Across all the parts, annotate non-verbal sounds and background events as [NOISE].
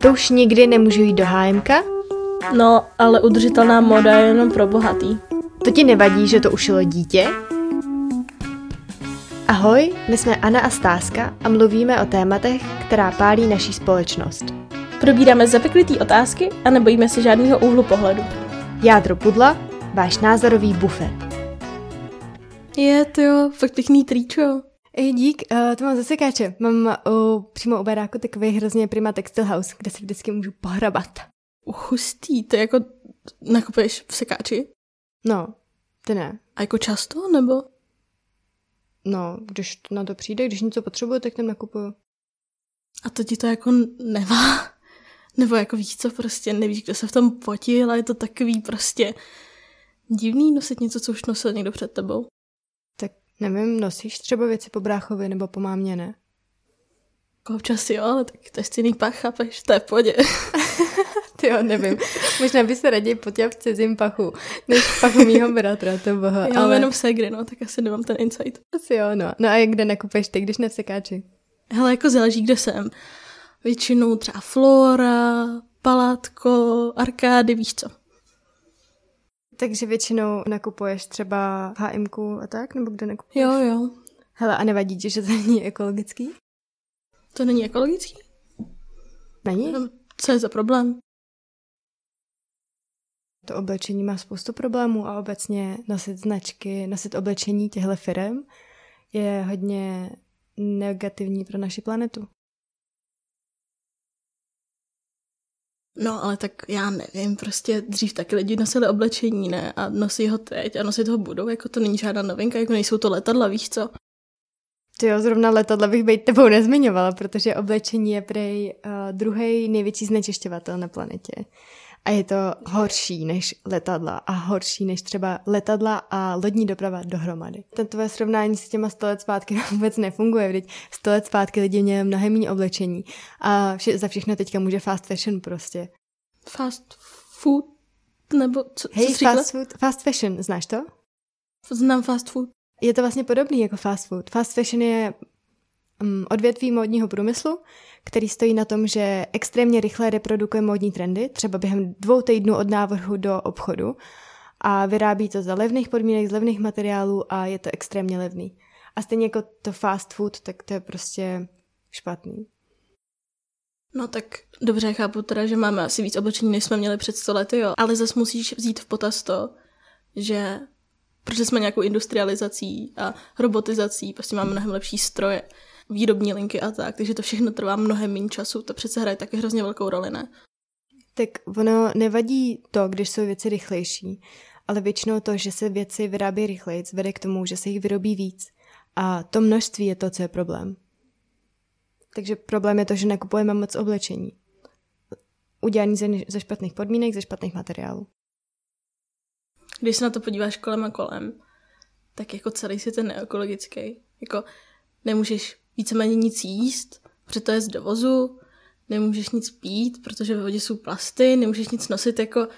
To už nikdy nemůžu jít do HMK? No, ale udržitelná moda je jenom pro bohatý. To ti nevadí, že to ušilo dítě? Ahoj, my jsme Anna a Stáska a mluvíme o tématech, která pálí naší společnost. Probíráme zapeklitý otázky a nebojíme se žádného úhlu pohledu. Jádro pudla, váš názorový bufet. Je to jo, fakt pěkný tričo. Ej, dík, uh, to mám zase káče. Mám uh, přímo u baráku takový hrozně prima textil house, kde si vždycky můžu pohrabat. Hustý, to jako nakupuješ v sekáči? No, ty ne. A jako často, nebo? No, když na to přijde, když něco potřebuju, tak tam nakupuju. A to ti to jako nevá? [LAUGHS] Nebo jako víš co, prostě nevíš, kdo se v tom potil, ale je to takový prostě divný nosit něco, co už nosil někdo před tebou. Nevím, nosíš třeba věci po bráchovi nebo po mámě, ne? Jako občas jo, ale tak to je stejný pach, chápeš, to je v pohodě. [LAUGHS] Ty jo, nevím. Možná by se raději potěl v cizím pachu, než v pachu mýho bratra, to boha. Já ale... jenom segry, no, tak asi nemám ten insight. Asi jo, no. No a jak kde nakupuješ ty, když ne v sekáči? Hele, jako záleží, kde jsem. Většinou třeba Flora, Palátko, Arkády, víš co. Takže většinou nakupuješ třeba HMku a tak, nebo kde nakupuješ? Jo, jo. Hele, a nevadí ti, že to není ekologický? To není ekologický? Není? No, Co je za problém? To oblečení má spoustu problémů a obecně nosit značky, nosit oblečení těchto firm je hodně negativní pro naši planetu. No, ale tak já nevím, prostě dřív taky lidi nosili oblečení, ne? A nosí ho teď a nosit ho budou, jako to není žádná novinka, jako nejsou to letadla, víš co? Ty jo, zrovna letadla bych být tebou nezmiňovala, protože oblečení je prej uh, druhý největší znečišťovatel na planetě. A je to horší než letadla a horší než třeba letadla a lodní doprava dohromady. Ten tvoje srovnání s těma 100 let zpátky [LAUGHS] vůbec nefunguje. Vždyť 100 let zpátky lidi měli mnohem méně oblečení a vše, za všechno teďka může fast fashion prostě. Fast food? Nebo co, Hej, co jsi fast food, fast fashion, znáš to? Znám fast food. Je to vlastně podobný jako fast food. Fast fashion je odvětví módního průmyslu, který stojí na tom, že extrémně rychle reprodukuje módní trendy, třeba během dvou týdnů od návrhu do obchodu a vyrábí to za levných podmínek, z levných materiálů a je to extrémně levný. A stejně jako to fast food, tak to je prostě špatný. No tak dobře, chápu teda, že máme asi víc oblečení, než jsme měli před 100 lety, jo. Ale zase musíš vzít v potaz to, že protože jsme nějakou industrializací a robotizací, prostě máme mnohem lepší stroje, výrobní linky a tak, takže to všechno trvá mnohem méně času, to přece hraje taky hrozně velkou roli, ne? Tak ono nevadí to, když jsou věci rychlejší, ale většinou to, že se věci vyrábí rychleji, vede k tomu, že se jich vyrobí víc. A to množství je to, co je problém. Takže problém je to, že nekupujeme moc oblečení. Udělaný ze, ze špatných podmínek, ze špatných materiálů. Když se na to podíváš kolem a kolem, tak jako celý svět je neekologický. Jako nemůžeš víceméně nic jíst, protože to je z dovozu, nemůžeš nic pít, protože ve vodě jsou plasty, nemůžeš nic nosit, jako...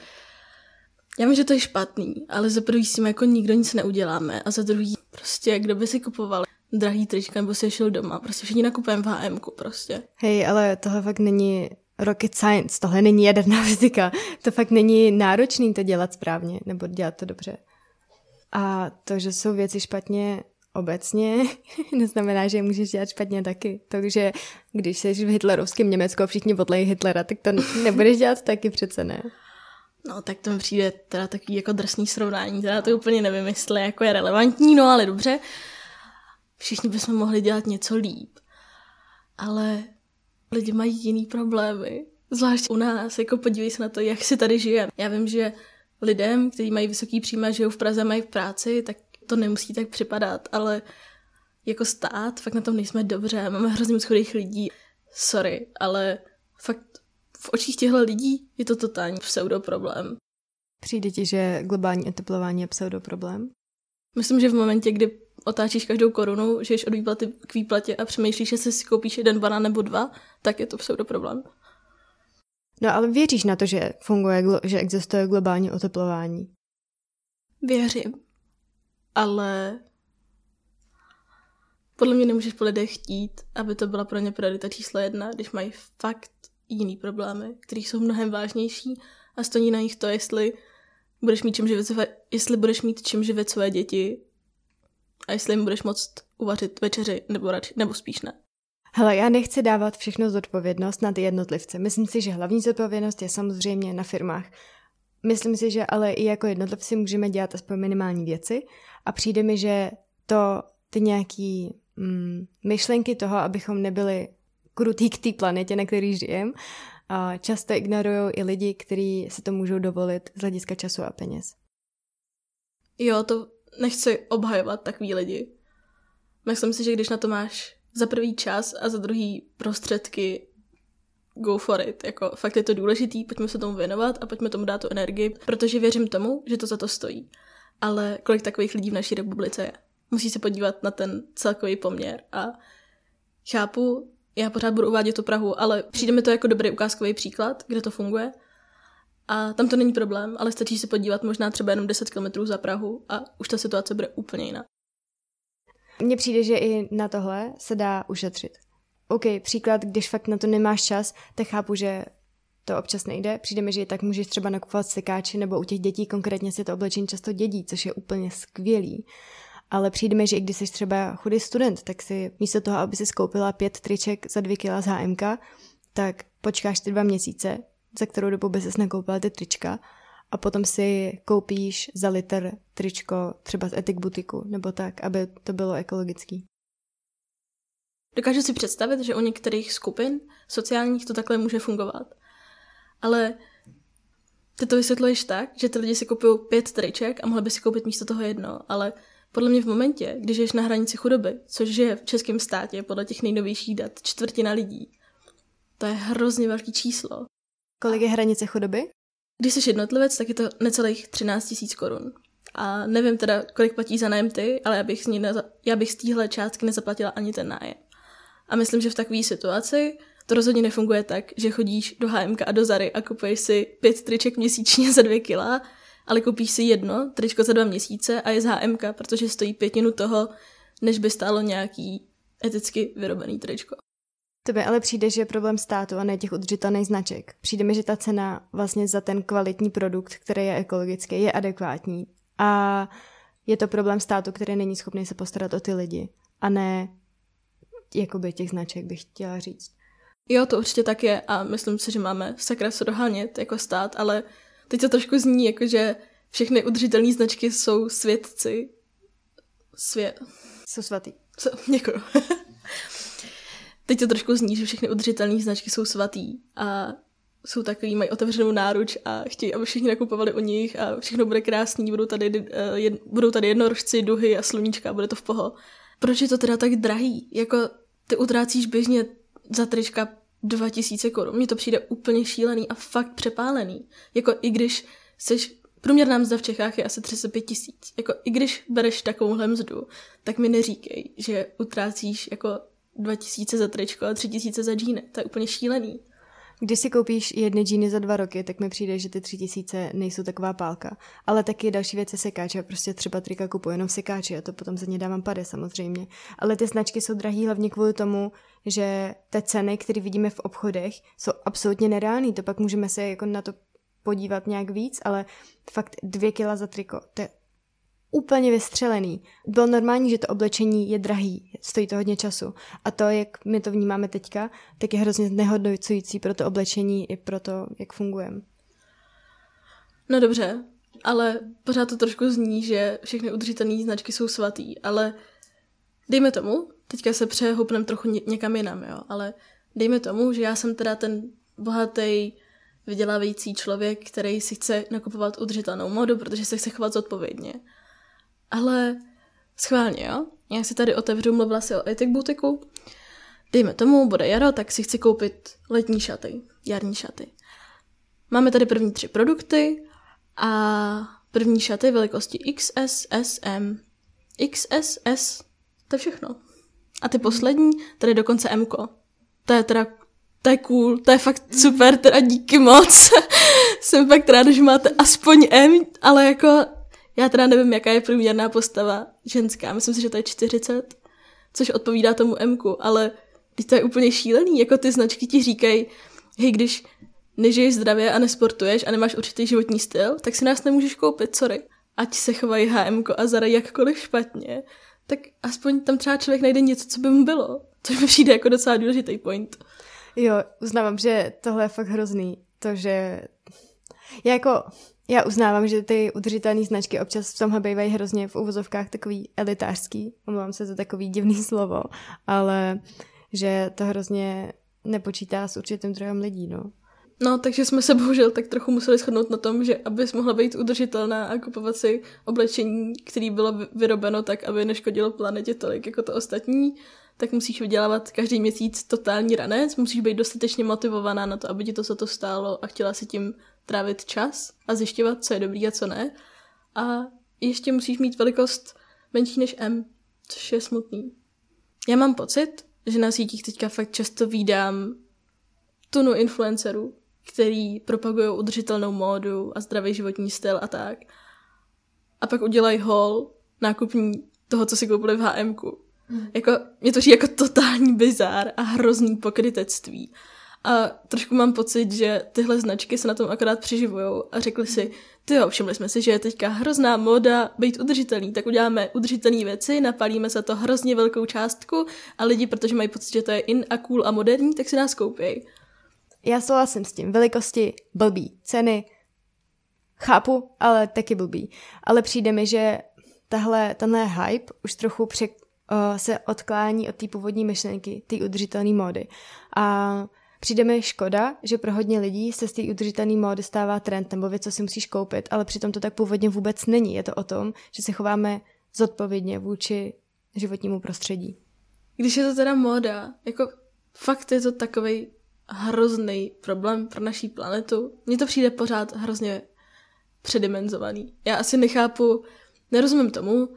Já vím, že to je špatný, ale za prvý s tím jako nikdo nic neuděláme a za druhý prostě, kdo by si kupoval drahý trička nebo si šel doma, prostě všichni nakupujeme v HMku prostě. Hej, ale tohle fakt není rocket science, tohle není jaderná [LAUGHS] fyzika, to fakt není náročný to dělat správně, nebo dělat to dobře. A to, že jsou věci špatně obecně, [LAUGHS] neznamená, že je můžeš dělat špatně taky. Takže když jsi v hitlerovském Německu a všichni podlejí Hitlera, tak to [LAUGHS] nebudeš dělat taky přece ne. No, tak to mi přijde teda takový jako drsný srovnání, teda to úplně nevím, jestli jako je relevantní, no ale dobře. Všichni bychom mohli dělat něco líp. Ale lidi mají jiný problémy. Zvlášť u nás, jako podívej se na to, jak si tady žijeme. Já vím, že lidem, kteří mají vysoký příjmy a žijou v Praze, mají v práci, tak to nemusí tak připadat, ale jako stát fakt na tom nejsme dobře, máme hrozně moc chudých lidí. Sorry, ale fakt v očích těchto lidí je to totální pseudoproblém. Přijde ti, že globální oteplování je pseudoproblém? Myslím, že v momentě, kdy otáčíš každou korunu, žiješ od výplaty k výplatě a přemýšlíš, že si koupíš jeden banán nebo dva, tak je to pseudoproblém. No ale věříš na to, že funguje, že existuje globální oteplování? Věřím. Ale Podle mě nemůžeš po lidech chtít, aby to byla pro ně priorita číslo jedna, když mají fakt jiný problémy, které jsou mnohem vážnější a stojí na nich to, jestli budeš mít čím živit své, jestli budeš mít čím živit své děti a jestli jim budeš moct uvařit večeři nebo, radši, nebo spíš ne. Hele, já nechci dávat všechno zodpovědnost na ty jednotlivce. Myslím si, že hlavní zodpovědnost je samozřejmě na firmách. Myslím si, že ale i jako jednotlivci můžeme dělat aspoň minimální věci a přijde mi, že to ty nějaký mm, myšlenky toho, abychom nebyli krutý k té planetě, na který žijem, a často ignorují i lidi, kteří se to můžou dovolit z hlediska času a peněz. Jo, to nechci obhajovat takový lidi. Myslím si, že když na to máš za prvý čas a za druhý prostředky, go for it. Jako fakt je to důležitý, pojďme se tomu věnovat a pojďme tomu dát tu energii, protože věřím tomu, že to za to stojí. Ale kolik takových lidí v naší republice je? Musí se podívat na ten celkový poměr a chápu, já pořád budu uvádět tu Prahu, ale přijde mi to jako dobrý ukázkový příklad, kde to funguje. A tam to není problém, ale stačí se podívat možná třeba jenom 10 km za Prahu a už ta situace bude úplně jiná. Mně přijde, že i na tohle se dá ušetřit. OK, příklad, když fakt na to nemáš čas, tak chápu, že to občas nejde. Přijde mi, že tak můžeš třeba nakupovat sekáči nebo u těch dětí konkrétně si to oblečení často dědí, což je úplně skvělý. Ale přijde mi, že i když jsi třeba chudý student, tak si místo toho, aby si skoupila pět triček za dvě kila z HMK, tak počkáš ty dva měsíce, za kterou dobu by si nakoupila ty trička a potom si koupíš za liter tričko třeba z etik butiku nebo tak, aby to bylo ekologický. Dokážu si představit, že u některých skupin sociálních to takhle může fungovat. Ale ty to vysvětluješ tak, že ty lidi si kupují pět triček a mohli by si koupit místo toho jedno, ale podle mě v momentě, když jsi na hranici chudoby, což je v českém státě podle těch nejnovějších dat čtvrtina lidí, to je hrozně velký číslo. Kolik je hranice chudoby? Když jsi jednotlivec, tak je to necelých 13 tisíc korun. A nevím teda, kolik platí za nájem ty, ale já bych, z ní neza- já bych z téhle částky nezaplatila ani ten nájem. A myslím, že v takové situaci to rozhodně nefunguje tak, že chodíš do HMK a do Zary a kupuješ si pět triček měsíčně [LAUGHS] za dvě kila, ale koupíš si jedno tričko za dva měsíce a je z HMK, protože stojí pětinu toho, než by stálo nějaký eticky vyrobený tričko. To by ale přijde, že je problém státu a ne těch udržitelných značek. Přijde mi, že ta cena vlastně za ten kvalitní produkt, který je ekologický, je adekvátní. A je to problém státu, který není schopný se postarat o ty lidi. A ne jakoby těch značek, bych chtěla říct. Jo, to určitě tak je a myslím si, že máme sakra se dohánět jako stát, ale teď to trošku zní jako, že všechny udržitelné značky jsou svědci. Svět. Jsou svatý. Co? [LAUGHS] Děkuju. [LAUGHS] teď to trošku zní, že všechny udržitelné značky jsou svatý a jsou takový, mají otevřenou náruč a chtějí, aby všichni nakupovali u nich a všechno bude krásný, budou tady, uh, jed, budou tady jednorožci, duhy a sluníčka bude to v poho. Proč je to teda tak drahý? Jako ty utrácíš běžně za trička 2000 korun. Mně to přijde úplně šílený a fakt přepálený. Jako i když seš Průměrná mzda v Čechách je asi 35 tisíc. Jako i když bereš takovouhle mzdu, tak mi neříkej, že utrácíš jako 2000 za tričko a 3000 za džíny. To je úplně šílený. Když si koupíš jedny džíny za dva roky, tak mi přijde, že ty tři tisíce nejsou taková pálka. Ale taky další věci sekáče, prostě třeba trika kupuji jenom sekáči a to potom za ně dávám pade samozřejmě. Ale ty značky jsou drahé hlavně kvůli tomu, že ty ceny, které vidíme v obchodech, jsou absolutně nereální. To pak můžeme se jako na to podívat nějak víc, ale fakt dvě kila za triko, to je úplně vystřelený. Bylo normální, že to oblečení je drahý, stojí to hodně času. A to, jak my to vnímáme teďka, tak je hrozně znehodnocující pro to oblečení i pro to, jak fungujeme. No dobře, ale pořád to trošku zní, že všechny udržitelné značky jsou svatý, ale dejme tomu, teďka se přehupneme trochu někam jinam, jo, ale dejme tomu, že já jsem teda ten bohatý vydělávající člověk, který si chce nakupovat udržitelnou modu, protože se chce chovat zodpovědně. Ale schválně, jo? Já si tady otevřu, mluvila si o etik butiku. Dejme tomu, bude jaro, tak si chci koupit letní šaty, jarní šaty. Máme tady první tři produkty a první šaty velikosti XS, SM, XSS, to je všechno. A ty poslední, tady dokonce M. To je teda, to je cool, to je fakt super, teda díky moc. [LAUGHS] Jsem fakt ráda, že máte aspoň M, ale jako já teda nevím, jaká je průměrná postava ženská. Myslím si, že to je 40. což odpovídá tomu Mku, ale teď to je úplně šílený, jako ty značky ti říkají, hej, když nežiješ zdravě a nesportuješ a nemáš určitý životní styl, tak si nás nemůžeš koupit, sorry. Ať se chovají HM a Zara jakkoliv špatně, tak aspoň tam třeba člověk najde něco, co by mu bylo. Což mi přijde jako docela důležitý point. Jo, uznávám, že tohle je fakt hrozný. To, že já jako, já uznávám, že ty udržitelné značky občas v tomhle bývají hrozně v uvozovkách takový elitářský, omlouvám se za takový divný [LAUGHS] slovo, ale že to hrozně nepočítá s určitým druhem lidí, no. No, takže jsme se bohužel tak trochu museli shodnout na tom, že abys mohla být udržitelná a kupovat si oblečení, které bylo vyrobeno tak, aby neškodilo planetě tolik jako to ostatní, tak musíš vydělávat každý měsíc totální ranec, musíš být dostatečně motivovaná na to, aby ti to za to stálo a chtěla si tím trávit čas a zjišťovat, co je dobrý a co ne. A ještě musíš mít velikost menší než M, což je smutný. Já mám pocit, že na sítích teďka fakt často vídám tunu influencerů, který propagují udržitelnou módu a zdravý životní styl a tak. A pak udělají hol nákupní toho, co si koupili v HMku. Hmm. Jako, mě to jako totální bizár a hrozný pokrytectví. A trošku mám pocit, že tyhle značky se na tom akorát přiživují a řekli si, ty jo, všimli jsme si, že je teďka hrozná moda být udržitelný, tak uděláme udržitelné věci, napalíme za to hrozně velkou částku a lidi, protože mají pocit, že to je in a cool a moderní, tak si nás koupí. Já souhlasím s tím. Velikosti blbý, ceny chápu, ale taky blbý. Ale přijde mi, že tahle, tenhle hype už trochu pře, uh, se odklání od té původní myšlenky, té udržitelné módy. A Přijde mi škoda, že pro hodně lidí se z té udržitelné módy stává trend nebo věc, co si musíš koupit, ale přitom to tak původně vůbec není. Je to o tom, že se chováme zodpovědně vůči životnímu prostředí. Když je to teda móda, jako fakt je to takový hrozný problém pro naší planetu. Mně to přijde pořád hrozně předimenzovaný. Já asi nechápu, nerozumím tomu,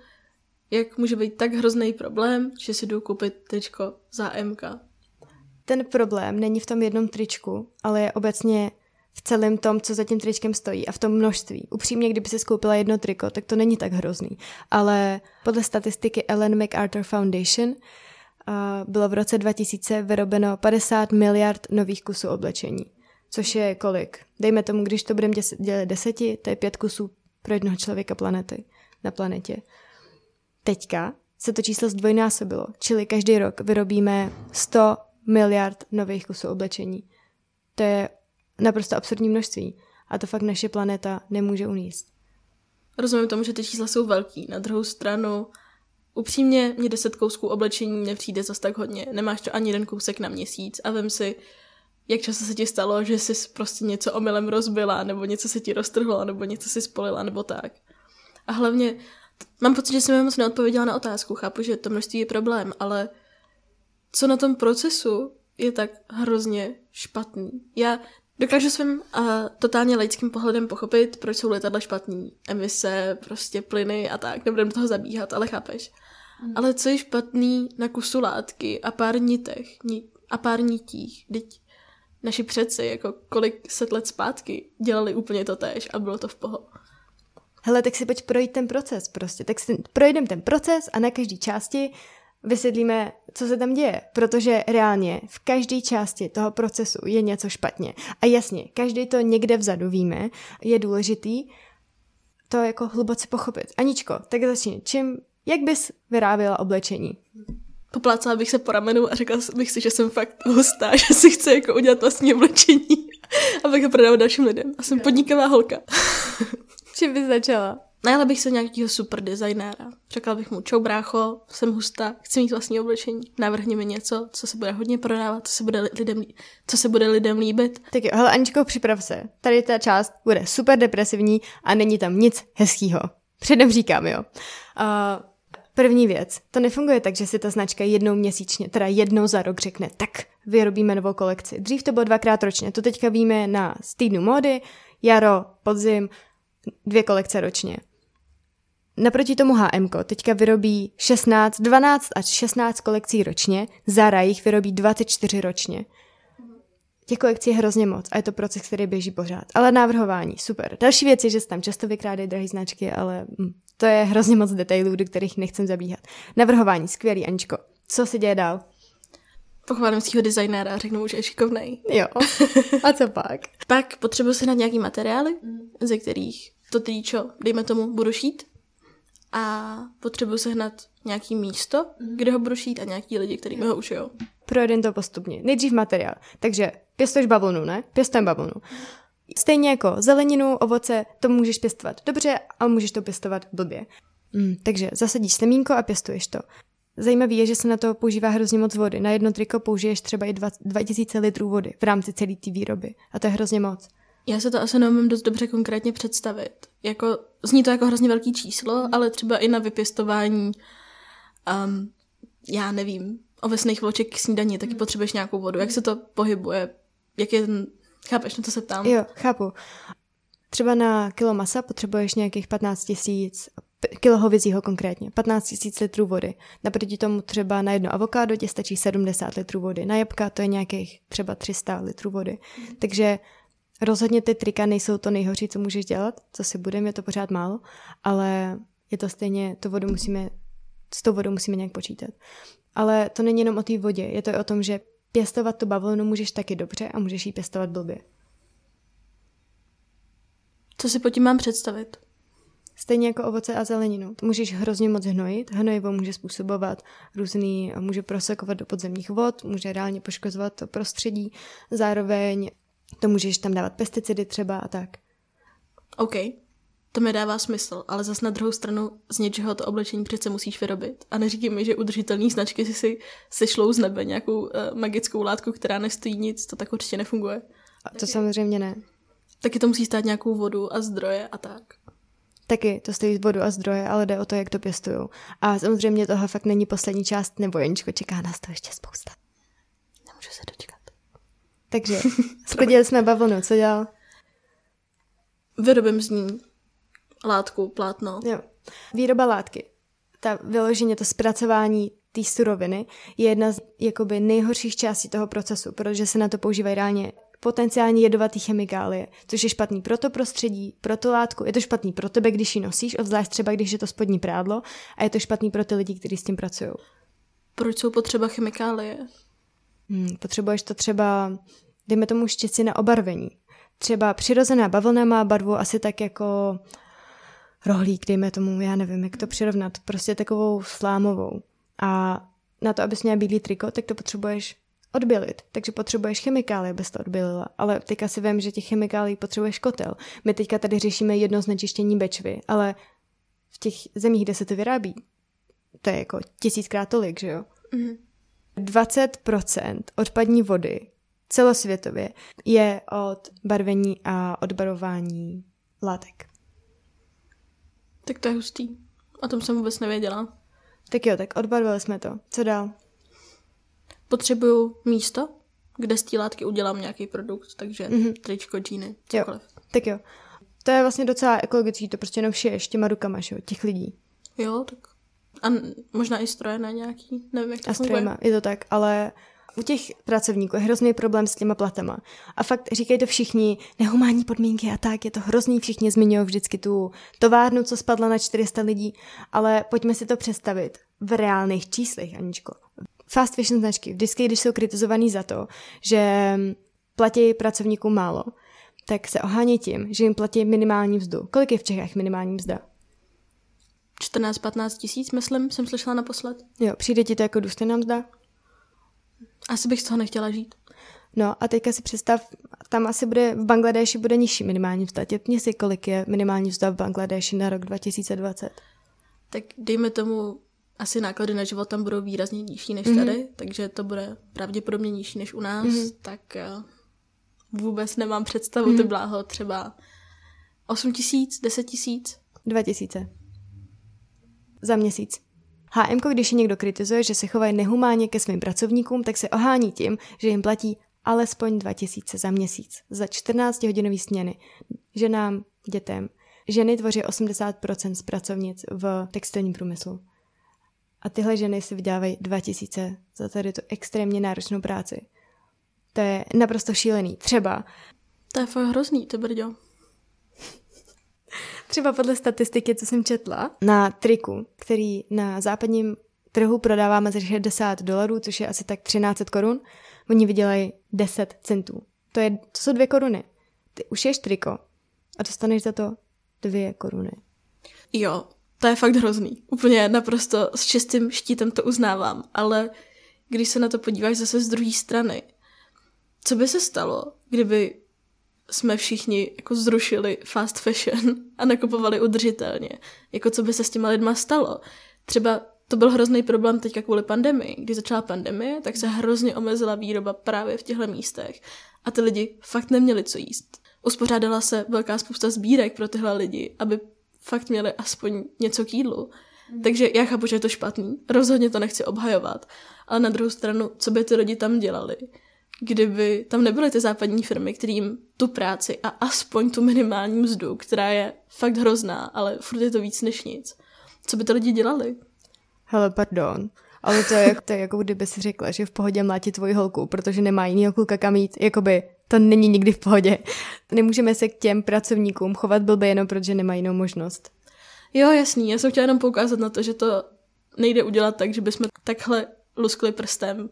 jak může být tak hrozný problém, že si jdu koupit tričko za MK ten problém není v tom jednom tričku, ale je obecně v celém tom, co za tím tričkem stojí a v tom množství. Upřímně, kdyby si skoupila jedno triko, tak to není tak hrozný. Ale podle statistiky Ellen MacArthur Foundation bylo v roce 2000 vyrobeno 50 miliard nových kusů oblečení. Což je kolik? Dejme tomu, když to budeme dělat deseti, to je pět kusů pro jednoho člověka planety na planetě. Teďka se to číslo zdvojnásobilo, čili každý rok vyrobíme 100 miliard nových kusů oblečení. To je naprosto absurdní množství a to fakt naše planeta nemůže uníst. Rozumím tomu, že ty čísla jsou velký. Na druhou stranu, upřímně, mě deset kousků oblečení nepřijde zase tak hodně. Nemáš to ani jeden kousek na měsíc a vem si, jak často se ti stalo, že jsi prostě něco omylem rozbila, nebo něco se ti roztrhlo, nebo něco si spolila, nebo tak. A hlavně, mám pocit, že jsem moc neodpověděla na otázku. Chápu, že to množství je problém, ale co na tom procesu je tak hrozně špatný. Já dokážu svým uh, totálně laickým pohledem pochopit, proč jsou letadla špatný. Emise, prostě plyny a tak, nebudeme do toho zabíhat, ale chápeš. Mm. Ale co je špatný na kusu látky a pár nitech ni- a pár nitích, teď naši přeci, jako kolik set let zpátky, dělali úplně to tež a bylo to v poho. Hele, tak si pojď projít ten proces prostě. Tak si projdem ten proces a na každé části vysvětlíme, co se tam děje, protože reálně v každé části toho procesu je něco špatně. A jasně, každý to někde vzadu víme, je důležitý to jako hluboce pochopit. Aničko, tak začni. Čím, jak bys vyráběla oblečení? Poplácala bych se po ramenu a řekla bych si, že jsem fakt hustá, [LAUGHS] že si chce jako udělat vlastní oblečení a pak ho prodávat dalším lidem. A jsem podnikavá holka. Čím bys začala? Najela bych se nějakého super designéra. Řekla bych mu, čau brácho, jsem hustá, chci mít vlastní oblečení, navrhni mi něco, co se bude hodně prodávat, co se bude lidem, co se bude lidem líbit. Tak jo, hele Aničko, připrav se. Tady ta část bude super depresivní a není tam nic hezkýho. Předem říkám, jo. Uh, první věc, to nefunguje tak, že si ta značka jednou měsíčně, teda jednou za rok řekne, tak vyrobíme novou kolekci. Dřív to bylo dvakrát ročně, to teďka víme na týdnu módy, jaro, podzim, dvě kolekce ročně. Naproti tomu HM teďka vyrobí 16, 12 až 16 kolekcí ročně, Zara jich vyrobí 24 ročně. Těch kolekcí je hrozně moc a je to proces, který běží pořád. Ale návrhování, super. Další věc je, že se tam často vykrádají drahé značky, ale hm, to je hrozně moc detailů, do kterých nechcem zabíhat. Navrhování, skvělý, Aničko. Co se děje dál? Pochválím svého designéra a řeknu že je šikovnej. Jo. A co pak? [LAUGHS] Pak potřebuji si na nějaký materiály, ze kterých to tričo, dejme tomu, budu šít. A potřebuji sehnat nějaký místo, kde ho budu šít a nějaký lidi, kteří mi ho ušijou. Projedem to postupně. Nejdřív materiál. Takže pěstuješ bavlnu, ne? Pěstujeme bavlnu. Stejně jako zeleninu, ovoce, to můžeš pěstovat dobře a můžeš to pěstovat blbě. Mm, takže zasadíš semínko a pěstuješ to. Zajímavé je, že se na to používá hrozně moc vody. Na jedno triko použiješ třeba i 2000 litrů vody v rámci celé té výroby. A to je hrozně moc. Já se to asi neumím dost dobře konkrétně představit. Jako, zní to jako hrozně velký číslo, ale třeba i na vypěstování, um, já nevím, ovesných vloček k snídaní, taky potřebuješ nějakou vodu. Jak se to pohybuje? Jak je ten... Chápeš, na to se ptám? Jo, chápu. Třeba na kilo masa potřebuješ nějakých 15 tisíc kilo hovězího konkrétně, 15 000 litrů vody. Naproti tomu třeba na jedno avokádo ti stačí 70 litrů vody. Na jabka to je nějakých třeba 300 litrů vody. Takže rozhodně ty trika nejsou to nejhorší, co můžeš dělat, co si budeme, je to pořád málo, ale je to stejně, tu vodu musíme, s tou vodou musíme nějak počítat. Ale to není jenom o té vodě, je to i o tom, že pěstovat tu bavlnu můžeš taky dobře a můžeš ji pěstovat blbě. Co si po tím mám představit? Stejně jako ovoce a zeleninu. Můžeš hrozně moc hnojit. Hnojivo může způsobovat různý, může prosakovat do podzemních vod, může reálně poškozovat to prostředí. Zároveň to můžeš tam dávat pesticidy třeba a tak. OK, to mi dává smysl, ale zas na druhou stranu z něčeho to oblečení přece musíš vyrobit. A neříkej mi, že udržitelné značky si si sešlou z nebe nějakou uh, magickou látku, která nestojí nic, to tak určitě nefunguje. A to samozřejmě ne. Taky to musí stát nějakou vodu a zdroje a tak. Taky to stojí vodu a zdroje, ale jde o to, jak to pěstují. A samozřejmě toho fakt není poslední část, nebo Jeničko, čeká nás to ještě spousta. Nemůžu se dočkat. Takže, [LAUGHS] sklidili jsme bavlnu, co dělal? Vyrobím z ní látku, plátno. Jo. Výroba látky. Ta vyloženě to zpracování té suroviny je jedna z jakoby nejhorších částí toho procesu, protože se na to používají reálně potenciálně jedovatý chemikálie, což je špatný pro to prostředí, pro tu látku, je to špatný pro tebe, když ji nosíš, obzvlášť třeba když je to spodní prádlo, a je to špatný pro ty lidi, kteří s tím pracují. Proč jsou potřeba chemikálie? Hmm, potřebuješ to třeba, dejme tomu štěci na obarvení. Třeba přirozená bavlna má barvu asi tak jako rohlík, dejme tomu, já nevím, jak to přirovnat, prostě takovou slámovou. A na to, abys měla bílý triko, tak to potřebuješ odbělit, takže potřebuješ chemikálie, abys to odbělila. Ale teďka si vím, že těch chemikálí potřebuješ kotel. My teďka tady řešíme jedno znečištění Bečvy, ale v těch zemích, kde se to vyrábí, to je jako tisíckrát tolik, že jo? Mm-hmm. 20% odpadní vody celosvětově je od barvení a odbarování látek. Tak to je hustý. O tom jsem vůbec nevěděla. Tak jo, tak odbarvili jsme to. Co dál? potřebuju místo, kde z té látky udělám nějaký produkt, takže mm-hmm. tričko, džíny, cokoliv. Jo. Tak jo. To je vlastně docela ekologický, to prostě jenom šiješ těma rukama, že jo, těch lidí. Jo, tak. A možná i stroje na nějaký, nevím, jak to A strojema, je to tak, ale u těch pracovníků je hrozný problém s těma platama. A fakt říkají to všichni, nehumánní podmínky a tak, je to hrozný, všichni zmiňují vždycky tu továrnu, co spadla na 400 lidí, ale pojďme si to představit v reálných číslech, Aničko fast fashion značky, vždycky, když jsou kritizovaný za to, že platí pracovníkům málo, tak se ohání tím, že jim platí minimální mzdu. Kolik je v Čechách minimální mzda? 14-15 tisíc, myslím, jsem slyšela naposled. Jo, přijde ti to jako důstojná mzda? Asi bych z toho nechtěla žít. No a teďka si představ, tam asi bude, v Bangladeši bude nižší minimální mzda. Těpni si, kolik je minimální mzda v Bangladeši na rok 2020. Tak dejme tomu asi náklady na život tam budou výrazně nižší než mm-hmm. tady, takže to bude pravděpodobně nižší než u nás, mm-hmm. tak uh, vůbec nemám představu, mm-hmm. ty bláho, třeba 8 tisíc, 10 tisíc? 2 tisíce. Za měsíc. HM, když je někdo kritizuje, že se chovají nehumánně ke svým pracovníkům, tak se ohání tím, že jim platí alespoň 2000 za měsíc, za 14-hodinový směny, ženám, dětem. Ženy tvoří 80% z pracovnic v textilním průmyslu. A tyhle ženy si vydávají 2000 za tady tu extrémně náročnou práci. To je naprosto šílený. Třeba... To je fakt hrozný, to brďo. Třeba podle statistiky, co jsem četla, na triku, který na západním trhu prodáváme za 60 dolarů, což je asi tak 13 korun, oni vydělají 10 centů. To, je, to jsou dvě koruny. Ty ušiješ triko a dostaneš za to dvě koruny. Jo, to je fakt hrozný. Úplně naprosto s čistým štítem to uznávám, ale když se na to podíváš zase z druhé strany, co by se stalo, kdyby jsme všichni jako zrušili fast fashion [LAUGHS] a nakupovali udržitelně? Jako co by se s těma lidma stalo? Třeba to byl hrozný problém teďka kvůli pandemii. Když začala pandemie, tak se hrozně omezila výroba právě v těchto místech a ty lidi fakt neměli co jíst. Uspořádala se velká spousta sbírek pro tyhle lidi, aby fakt měli aspoň něco k jídlu. Mm. Takže já chápu, že je to špatný, rozhodně to nechci obhajovat, ale na druhou stranu, co by ty lidi tam dělali, kdyby tam nebyly ty západní firmy, kterým tu práci a aspoň tu minimální mzdu, která je fakt hrozná, ale furt je to víc než nic. Co by ty lidi dělali? Hele, pardon, ale to je, to je jako kdyby si řekla, že v pohodě mlátí tvoji holku, protože nemá jiný kluka kam jít. Jakoby to není nikdy v pohodě. Nemůžeme se k těm pracovníkům chovat blbě jenom protože nemají jinou možnost. Jo, jasný. Já jsem chtěla jenom poukázat na to, že to nejde udělat tak, že bychom takhle luskli prstem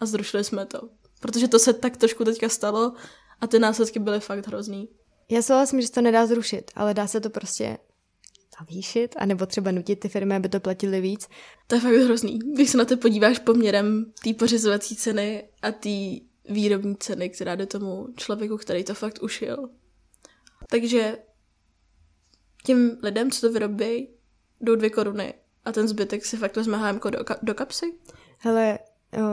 a zrušili jsme to. Protože to se tak trošku teďka stalo a ty následky byly fakt hrozný. Já souhlasím, že se to nedá zrušit, ale dá se to prostě navýšit, anebo třeba nutit ty firmy, aby to platili víc. To je fakt hrozný. Když se na to podíváš poměrem té pořizovací ceny a té výrobní ceny, která jde tomu člověku, který to fakt ušil. Takže těm lidem, co to vyrobí, jdou dvě koruny a ten zbytek si fakt vezme hájemko do, ka- do kapsy? Hele,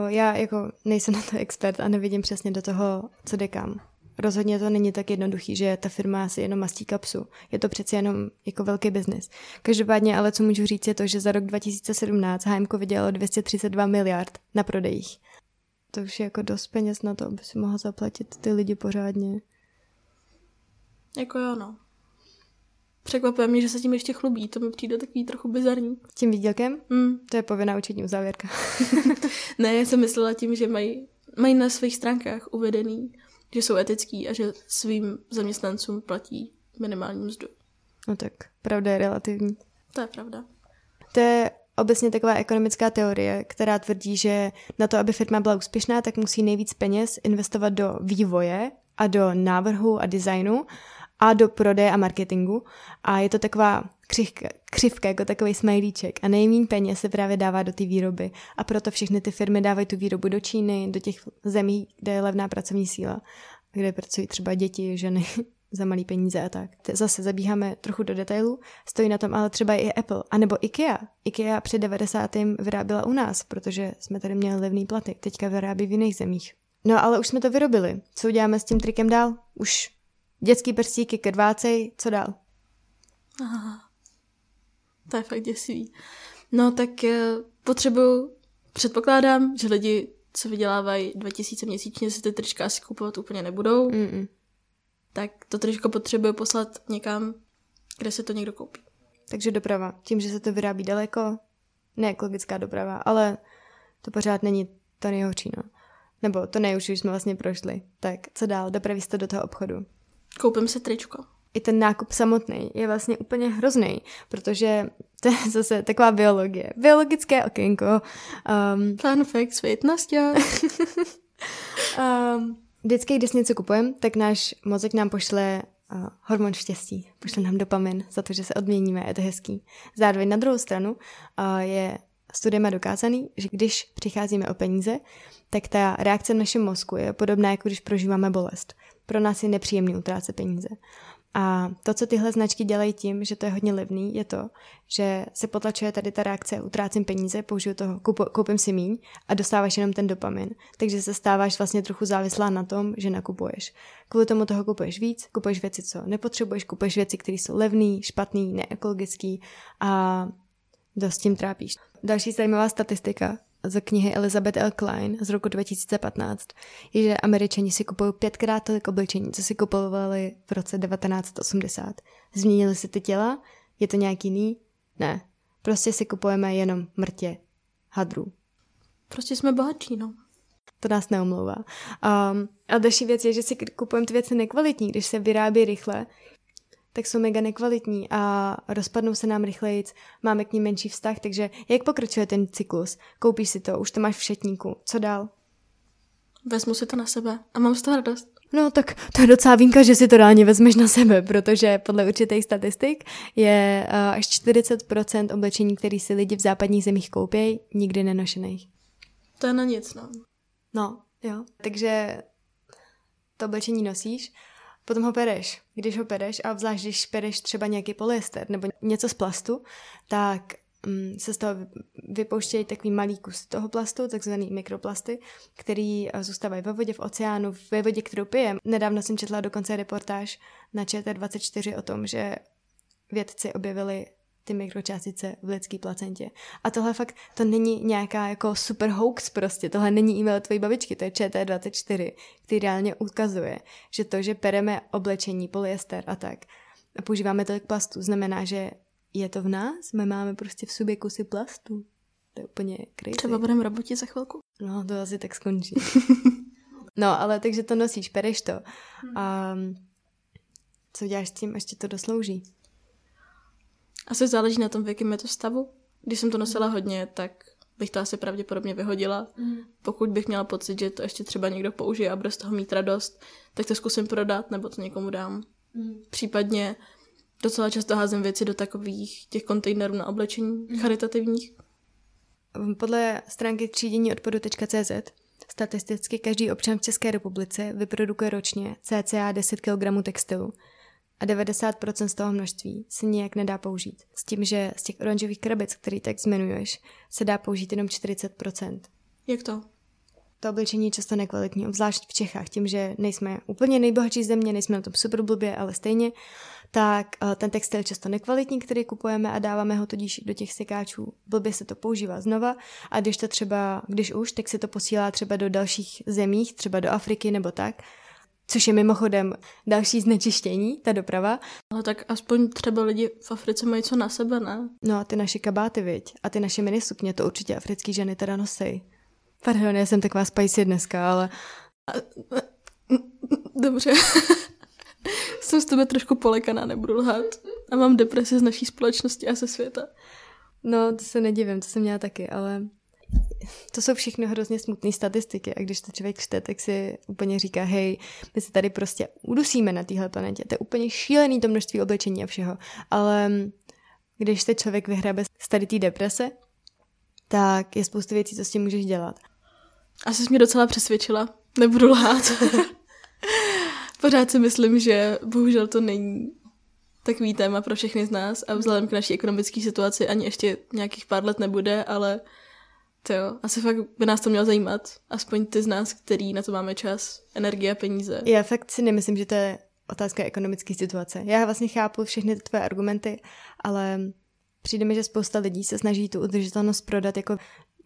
já jako nejsem na to expert a nevidím přesně do toho, co jde kam. Rozhodně to není tak jednoduchý, že ta firma si jenom mastí kapsu. Je to přeci jenom jako velký biznis. Každopádně ale co můžu říct je to, že za rok 2017 HMK vydělalo 232 miliard na prodejích. To už je jako dost peněz na to, aby si mohl zaplatit ty lidi pořádně. Jako jo, no. Překvapuje mě, že se tím ještě chlubí. To mi přijde takový trochu bizarní. Tím výdělkem? Mm. To je povinná učení uzávěrka. [LAUGHS] [LAUGHS] ne, já jsem myslela tím, že mají, mají na svých stránkách uvedený, že jsou etický a že svým zaměstnancům platí minimální mzdu. No tak, pravda je relativní. To je pravda. To je obecně taková ekonomická teorie, která tvrdí, že na to, aby firma byla úspěšná, tak musí nejvíc peněz investovat do vývoje a do návrhu a designu a do prodeje a marketingu. A je to taková křivka, křivka jako takový smajlíček. A nejméně peněz se právě dává do té výroby. A proto všechny ty firmy dávají tu výrobu do Číny, do těch zemí, kde je levná pracovní síla, kde pracují třeba děti, ženy [LAUGHS] za malý peníze a tak. Zase zabíháme trochu do detailu, stojí na tom ale třeba i Apple, anebo IKEA. IKEA před 90. vyráběla u nás, protože jsme tady měli levný platy, teďka vyrábí v jiných zemích. No ale už jsme to vyrobili. Co uděláme s tím trikem dál? Už dětský prstíky krvácej, co dál? Aha. To je fakt děsivý. No tak eh, potřebuju, předpokládám, že lidi, co vydělávají 2000 měsíčně, si ty trička asi kupovat úplně nebudou. Mm-mm tak to tričko potřebuje poslat někam, kde se to někdo koupí. Takže doprava. Tím, že se to vyrábí daleko, ne ekologická doprava, ale to pořád není to nejhorší, no. Nebo to nejhorší už jsme vlastně prošli. Tak co dál? Dopraví to do toho obchodu. Koupím si tričko. I ten nákup samotný je vlastně úplně hrozný, protože [LAUGHS] to je zase taková biologie. Biologické okénko. Um, Fun fact s [LAUGHS] um, vždycky, když něco kupujeme, tak náš mozek nám pošle uh, hormon štěstí, pošle nám dopamin za to, že se odměníme, je to hezký. Zároveň na druhou stranu uh, je studiema dokázaný, že když přicházíme o peníze, tak ta reakce v našem mozku je podobná, jako když prožíváme bolest. Pro nás je nepříjemný utrácet peníze. A to, co tyhle značky dělají tím, že to je hodně levný, je to, že se potlačuje tady ta reakce, utrácím peníze, použiju toho, kupu, koupím si míň a dostáváš jenom ten dopamin. Takže se stáváš vlastně trochu závislá na tom, že nakupuješ. Kvůli tomu toho kupuješ víc, kupuješ věci, co nepotřebuješ, kupuješ věci, které jsou levný, špatný, neekologický a dost tím trápíš. Další zajímavá statistika z knihy Elizabeth L. Klein z roku 2015 je, že američani si kupují pětkrát tolik oblečení, co si kupovali v roce 1980. Změnily si ty těla? Je to nějaký jiný? Ne. Prostě si kupujeme jenom mrtě hadrů. Prostě jsme bohatší, no. To nás neomlouvá. Um, a další věc je, že si kupujeme ty věci nekvalitní, když se vyrábí rychle, tak jsou mega nekvalitní a rozpadnou se nám rychleji, máme k ním menší vztah, takže jak pokračuje ten cyklus? Koupíš si to, už to máš v šetníku, co dál? Vezmu si to na sebe a mám z toho radost. No tak to je docela výjimka, že si to reálně vezmeš na sebe, protože podle určitých statistik je uh, až 40% oblečení, které si lidi v západních zemích koupí, nikdy nenošených. To je na nic, no. No, jo. Takže to oblečení nosíš, potom ho pereš. Když ho pereš, a zvlášť když pereš třeba nějaký polyester nebo něco z plastu, tak um, se z toho vypouštějí takový malý kus toho plastu, takzvaný mikroplasty, který uh, zůstávají ve vodě, v oceánu, ve vodě, kterou pijeme. Nedávno jsem četla dokonce reportáž na ČT24 o tom, že vědci objevili ty mikročástice v lidské placentě. A tohle fakt, to není nějaká jako super hoax prostě, tohle není e-mail tvojí babičky, to je ČT24, který reálně ukazuje, že to, že pereme oblečení, polyester a tak, a používáme tolik plastu, znamená, že je to v nás, my máme prostě v sobě kusy plastu. To je úplně crazy. Třeba budeme roboti za chvilku. No, to asi tak skončí. [LAUGHS] no, ale takže to nosíš, pereš to. A co děláš s tím, ještě to doslouží? Asi záleží na tom, v jakém je to stavu. Když jsem to nosila hodně, tak bych to asi pravděpodobně vyhodila. Mm. Pokud bych měla pocit, že to ještě třeba někdo použije a bude z toho mít radost, tak to zkusím prodat nebo to někomu dám. Mm. Případně docela často házím věci do takových těch kontejnerů na oblečení mm. charitativních. Podle stránky třídění odpadu.cz statisticky každý občan v České republice vyprodukuje ročně cca 10 kg textilu a 90% z toho množství se nijak nedá použít. S tím, že z těch oranžových krabic, který tak zmiňuješ, se dá použít jenom 40%. Jak to? To oblečení je často nekvalitní, obzvlášť v Čechách, tím, že nejsme úplně nejbohatší země, nejsme na tom super blbě, ale stejně, tak eh, ten textil je často nekvalitní, který kupujeme a dáváme ho tudíž do těch sekáčů. Blbě se to používá znova a když to třeba, když už, tak se to posílá třeba do dalších zemích, třeba do Afriky nebo tak, což je mimochodem další znečištění, ta doprava. Ale tak aspoň třeba lidi v Africe mají co na sebe, ne? No a ty naše kabáty, viď? A ty naše minisukně, to určitě africký ženy teda nosej. Pardon, já jsem taková spicy dneska, ale... Dobře. [LAUGHS] jsem z tebe trošku polekaná, nebudu lhát. A mám depresi z naší společnosti a ze světa. No, to se nedivím, to jsem měla taky, ale to jsou všechno hrozně smutné statistiky a když to člověk čte, tak si úplně říká, hej, my se tady prostě udusíme na téhle planetě. To je úplně šílený to množství oblečení a všeho. Ale když se člověk vyhrabe z tady té deprese, tak je spoustu věcí, co s tím můžeš dělat. Asi jsi mě docela přesvědčila, nebudu lhát. [LAUGHS] Pořád si myslím, že bohužel to není takový téma pro všechny z nás a vzhledem k naší ekonomické situaci ani ještě nějakých pár let nebude, ale to jo, asi fakt by nás to mělo zajímat. Aspoň ty z nás, který na to máme čas, energie a peníze. Já fakt si nemyslím, že to je otázka ekonomické situace. Já vlastně chápu všechny ty tvoje argumenty, ale přijde mi, že spousta lidí se snaží tu udržitelnost prodat jako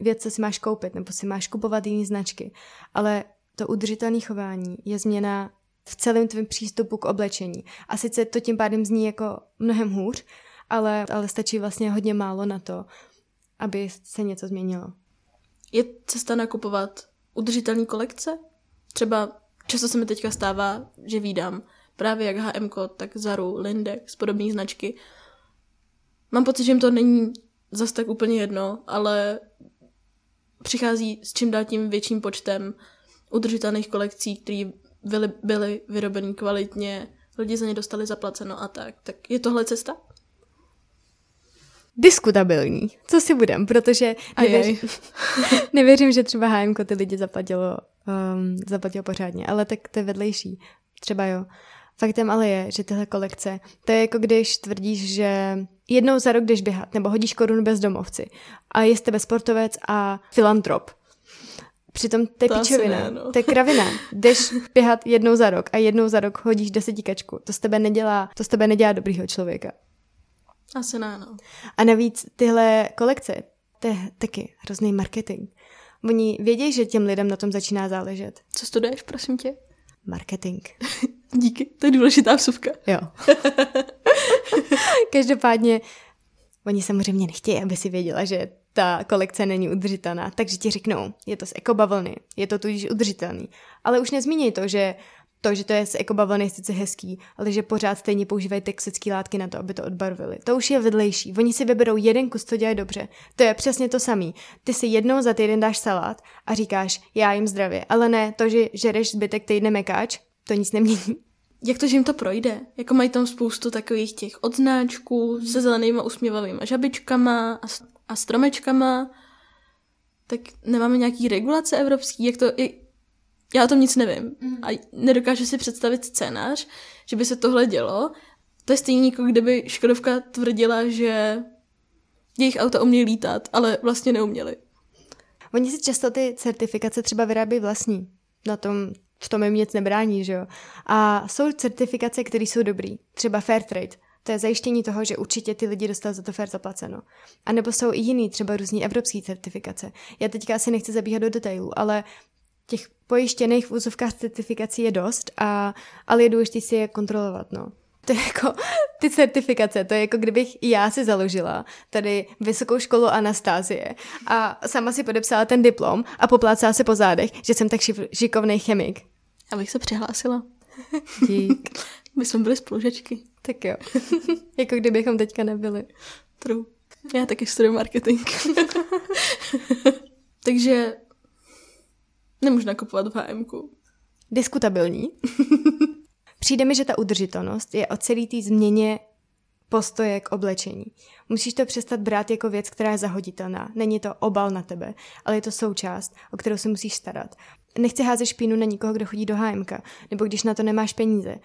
věc, co si máš koupit, nebo si máš kupovat jiné značky. Ale to udržitelné chování je změna v celém tvém přístupu k oblečení. A sice to tím pádem zní jako mnohem hůř, ale, ale stačí vlastně hodně málo na to, aby se něco změnilo. Je cesta nakupovat udržitelné kolekce? Třeba často se mi teďka stává, že výdám právě jak H&M, tak Zaru, Lindex, podobné značky. Mám pocit, že jim to není zas tak úplně jedno, ale přichází s čím dál tím větším počtem udržitelných kolekcí, které byly, byly vyrobeny kvalitně, lidi za ně dostali zaplaceno a tak. Tak je tohle cesta? Diskutabilní, co si budem, protože nevěř, [LAUGHS] nevěřím, že třeba HM ty lidi zaplatilo, um, zaplatilo pořádně, ale tak to je vedlejší. Třeba jo. Faktem ale je, že tyhle kolekce, to je jako když tvrdíš, že jednou za rok jdeš běhat, nebo hodíš korunu bezdomovci a z tebe sportovec a filantrop. Přitom to je to pičovina, ne, no. to je kravina. Jdeš běhat jednou za rok a jednou za rok hodíš desetikačku. To z tebe nedělá, to z tebe nedělá dobrýho člověka. Asi ne, no. A navíc tyhle kolekce, to je taky hrozný marketing. Oni vědí, že těm lidem na tom začíná záležet. Co studuješ, prosím tě? Marketing. [LAUGHS] Díky, to je důležitá vsuvka. Jo. [LAUGHS] Každopádně, oni samozřejmě nechtějí, aby si věděla, že ta kolekce není udržitelná, takže ti řeknou, je to z ekobavlny, je to tudíž udržitelný. Ale už nezmíní to, že to, že to je jako bavlny sice hezký, ale že pořád stejně používají toxické látky na to, aby to odbarvili. To už je vedlejší. Oni si vyberou jeden kus, to dělají dobře. To je přesně to samý. Ty si jednou za týden dáš salát a říkáš, já jim zdravě. Ale ne to, že žereš zbytek týdne mekáč, to nic nemění. Jak to, že jim to projde? Jako mají tam spoustu takových těch odznáčků se zelenýma usměvavými žabičkama a, a stromečkama. Tak nemáme nějaký regulace evropský? Jak to, já o tom nic nevím. Mm. A nedokážu si představit scénář, že by se tohle dělo. To je stejně jako kdyby Škodovka tvrdila, že jejich auta umějí lítat, ale vlastně neuměli. Oni si často ty certifikace třeba vyrábí vlastní. Na tom, v tom jim nic nebrání, že jo. A jsou certifikace, které jsou dobrý. Třeba Fair Trade. To je zajištění toho, že určitě ty lidi dostanou za to fair zaplaceno. A nebo jsou i jiný, třeba různý evropské certifikace. Já teďka asi nechci zabíhat do detailů, ale těch pojištěných v úzovkách certifikací je dost, a, ale je důležité si je kontrolovat, no. [LAUGHS] To je jako ty certifikace, to je jako kdybych já si založila tady vysokou školu Anastázie a sama si podepsala ten diplom a poplácala se po zádech, že jsem tak šikovný chemik. Abych se přihlásila. Dík. [LAUGHS] My jsme byli spolužečky. Tak jo. [LAUGHS] jako kdybychom teďka nebyli. True. Já taky studuju marketing. Takže Nemůžu nakupovat v hm Diskutabilní. [LAUGHS] Přijde mi, že ta udržitelnost je o celý té změně postoje k oblečení. Musíš to přestat brát jako věc, která je zahoditelná. Není to obal na tebe, ale je to součást, o kterou se musíš starat. Nechci házet špínu na nikoho, kdo chodí do HMK, nebo když na to nemáš peníze.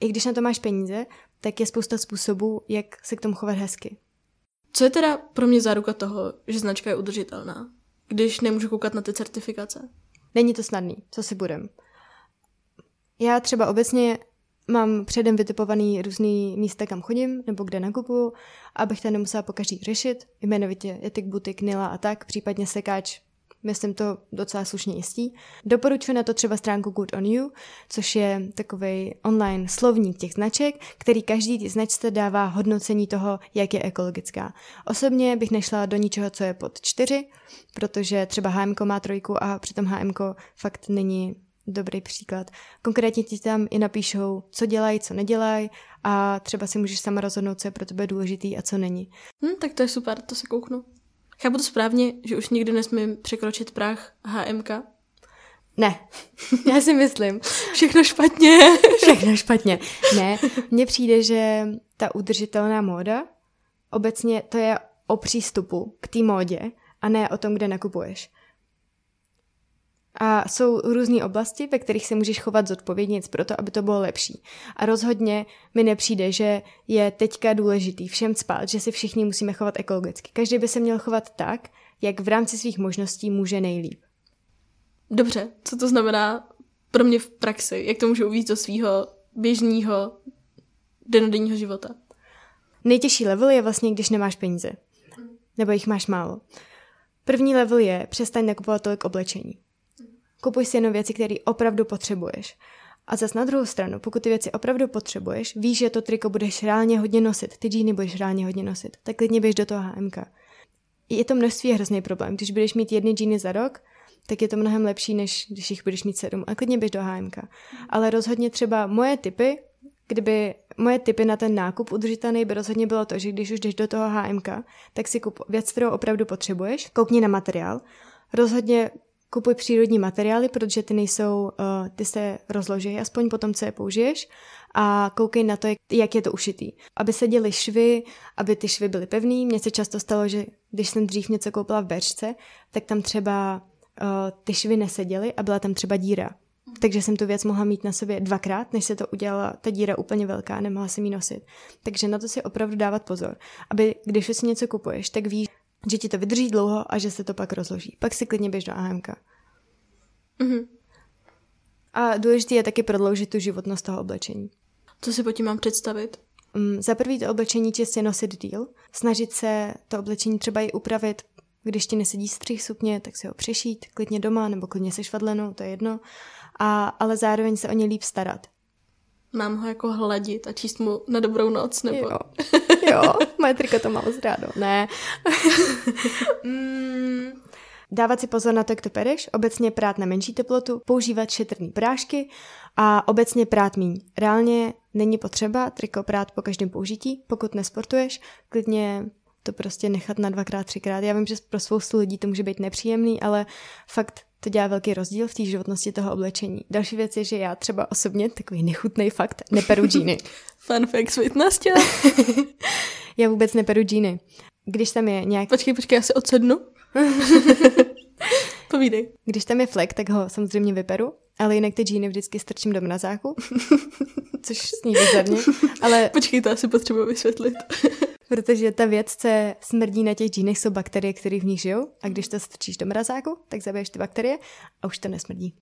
I když na to máš peníze, tak je spousta způsobů, jak se k tomu chovat hezky. Co je teda pro mě záruka toho, že značka je udržitelná, když nemůžu koukat na ty certifikace? Není to snadný, co si budem. Já třeba obecně mám předem vytipovaný různý místa, kam chodím, nebo kde nakupuju, abych to nemusela po každý řešit, jmenovitě etik, butik, nila a tak, případně sekáč, myslím to docela slušně jistí. Doporučuji na to třeba stránku Good on You, což je takový online slovník těch značek, který každý ty značce dává hodnocení toho, jak je ekologická. Osobně bych nešla do ničeho, co je pod čtyři, protože třeba HMK má trojku a přitom HMK fakt není dobrý příklad. Konkrétně ti tam i napíšou, co dělají, co nedělají a třeba si můžeš sama rozhodnout, co je pro tebe důležitý a co není. Hm, tak to je super, to se kouknu. Chápu to správně, že už nikdy nesmím překročit práh HMK? Ne, [LAUGHS] já si myslím. Všechno špatně. [LAUGHS] Všechno špatně. Ne, mně přijde, že ta udržitelná móda, obecně to je o přístupu k té módě a ne o tom, kde nakupuješ. A jsou různé oblasti, ve kterých se můžeš chovat zodpovědně pro to, aby to bylo lepší. A rozhodně mi nepřijde, že je teďka důležitý všem spát, že si všichni musíme chovat ekologicky. Každý by se měl chovat tak, jak v rámci svých možností může nejlíp. Dobře, co to znamená pro mě v praxi? Jak to můžu uvíct do svého běžného denodenního života? Nejtěžší level je vlastně, když nemáš peníze. Nebo jich máš málo. První level je přestaň nakupovat tolik oblečení. Kupuj si jenom věci, které opravdu potřebuješ. A zas na druhou stranu, pokud ty věci opravdu potřebuješ, víš, že to triko budeš reálně hodně nosit, ty džíny budeš reálně hodně nosit, tak klidně běž do toho HMK. Je to množství hrozný problém. Když budeš mít jedny džíny za rok, tak je to mnohem lepší, než když jich budeš mít sedm. A klidně běž do HMK. Ale rozhodně třeba moje typy, kdyby moje typy na ten nákup udržitelný by rozhodně bylo to, že když už jdeš do toho HMK, tak si kup věc, kterou opravdu potřebuješ, koukni na materiál. Rozhodně kupuj přírodní materiály, protože ty nejsou, uh, ty se rozloží aspoň potom, co je použiješ a koukej na to, jak, jak je to ušitý. Aby se děly švy, aby ty švy byly pevný. Mně se často stalo, že když jsem dřív něco koupila v berčce, tak tam třeba uh, ty švy neseděly a byla tam třeba díra. Takže jsem tu věc mohla mít na sobě dvakrát, než se to udělala ta díra úplně velká, nemohla jsem ji nosit. Takže na to si opravdu dávat pozor, aby když si něco kupuješ, tak víš, že ti to vydrží dlouho a že se to pak rozloží. Pak si klidně běž do AMK. Mm-hmm. A důležité je taky prodloužit tu životnost toho oblečení. Co si po tím mám představit? Um, za prvý to oblečení čistě nosit díl, snažit se to oblečení třeba i upravit, když ti nesedí střih sukně, tak si ho přešít, klidně doma nebo klidně se švadlenou, to je jedno, a, ale zároveň se o ně líp starat. Mám ho jako hladit a číst mu na dobrou noc, nebo... Jo, jo moje triko to malo zrádo. Ne. [LAUGHS] mm, dávat si pozor na to, jak to pereš, obecně prát na menší teplotu, používat šetrný prášky A obecně prát míň. Reálně není potřeba triko prát po každém použití, pokud nesportuješ, klidně to prostě nechat na dvakrát, třikrát. Já vím, že pro spoustu lidí to může být nepříjemný, ale fakt to dělá velký rozdíl v té životnosti toho oblečení. Další věc je, že já třeba osobně, takový nechutný fakt, neperu džíny. [LAUGHS] Fun fact s [LAUGHS] Já vůbec neperu džíny. Když tam je nějak... Počkej, počkej, já se odsednu. [LAUGHS] Povídej. Když tam je flek, tak ho samozřejmě vyperu, ale jinak ty džíny vždycky strčím do mrazáku, což sní bizarně, ale... Počkej, to asi potřebuji vysvětlit. Protože ta věc, co smrdí na těch džínech, jsou bakterie, které v nich žijou a když to strčíš do mrazáku, tak zabiješ ty bakterie a už to nesmrdí.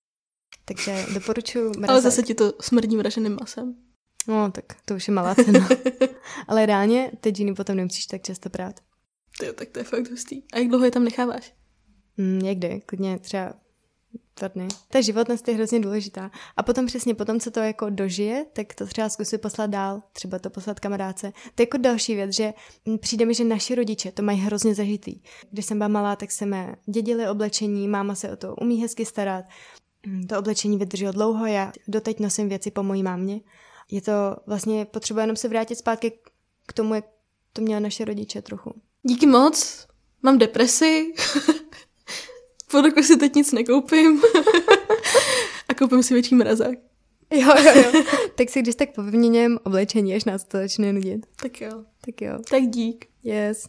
Takže doporučuji [LAUGHS] mrazák. Ale zase ti to smrdí mraženým masem. No, tak to už je malá cena. [LAUGHS] ale reálně ty džíny potom nemusíš tak často prát. Ty, tak to je fakt hustý. A jak dlouho je tam necháváš? Mm, někdy, klidně třeba dva. Ta životnost je hrozně důležitá. A potom přesně potom, co to jako dožije, tak to třeba zkusit poslat dál, třeba to poslat kamarádce. To je jako další věc, že přijde mi, že naši rodiče to mají hrozně zažitý. Když jsem byla malá, tak jsme dědili oblečení, máma se o to umí hezky starat. To oblečení vydrželo dlouho, já doteď nosím věci po mojí mámě. Je to vlastně potřeba jenom se vrátit zpátky k tomu, jak to měla naše rodiče trochu. Díky moc, mám depresi. [LAUGHS] po roku si teď nic nekoupím. [LAUGHS] a koupím si větší mrazák. Jo, jo, jo. tak si když tak povyměněm oblečení, až nás to začne nudit. Tak jo. Tak jo. Tak dík. Yes.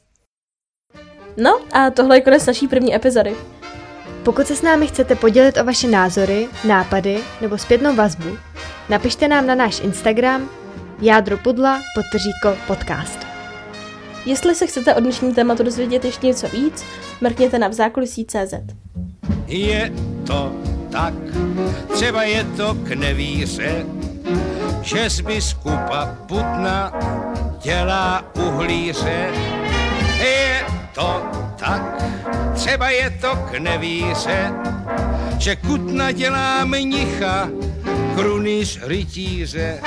No a tohle je konec naší první epizody. Pokud se s námi chcete podělit o vaše názory, nápady nebo zpětnou vazbu, napište nám na náš Instagram jádro pudla podtržítko podcast. Jestli se chcete o dnešní tématu dozvědět ještě něco víc, mrkněte na vzákulisí.cz. Je to tak, třeba je to k nevíře, že z biskupa Putna dělá uhlíře. Je to tak, třeba je to k nevíře, že Kutna dělá mnicha, krunýř rytíře.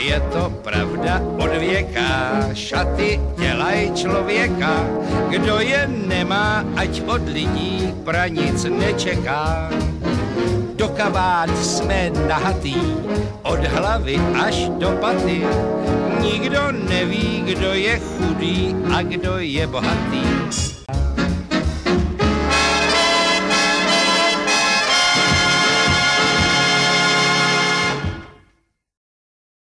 Je to pravda od věka, šaty dělají člověka, kdo je nemá, ať od lidí pranic nečeká. Do kabát jsme nahatý, od hlavy až do paty, nikdo neví, kdo je chudý a kdo je bohatý.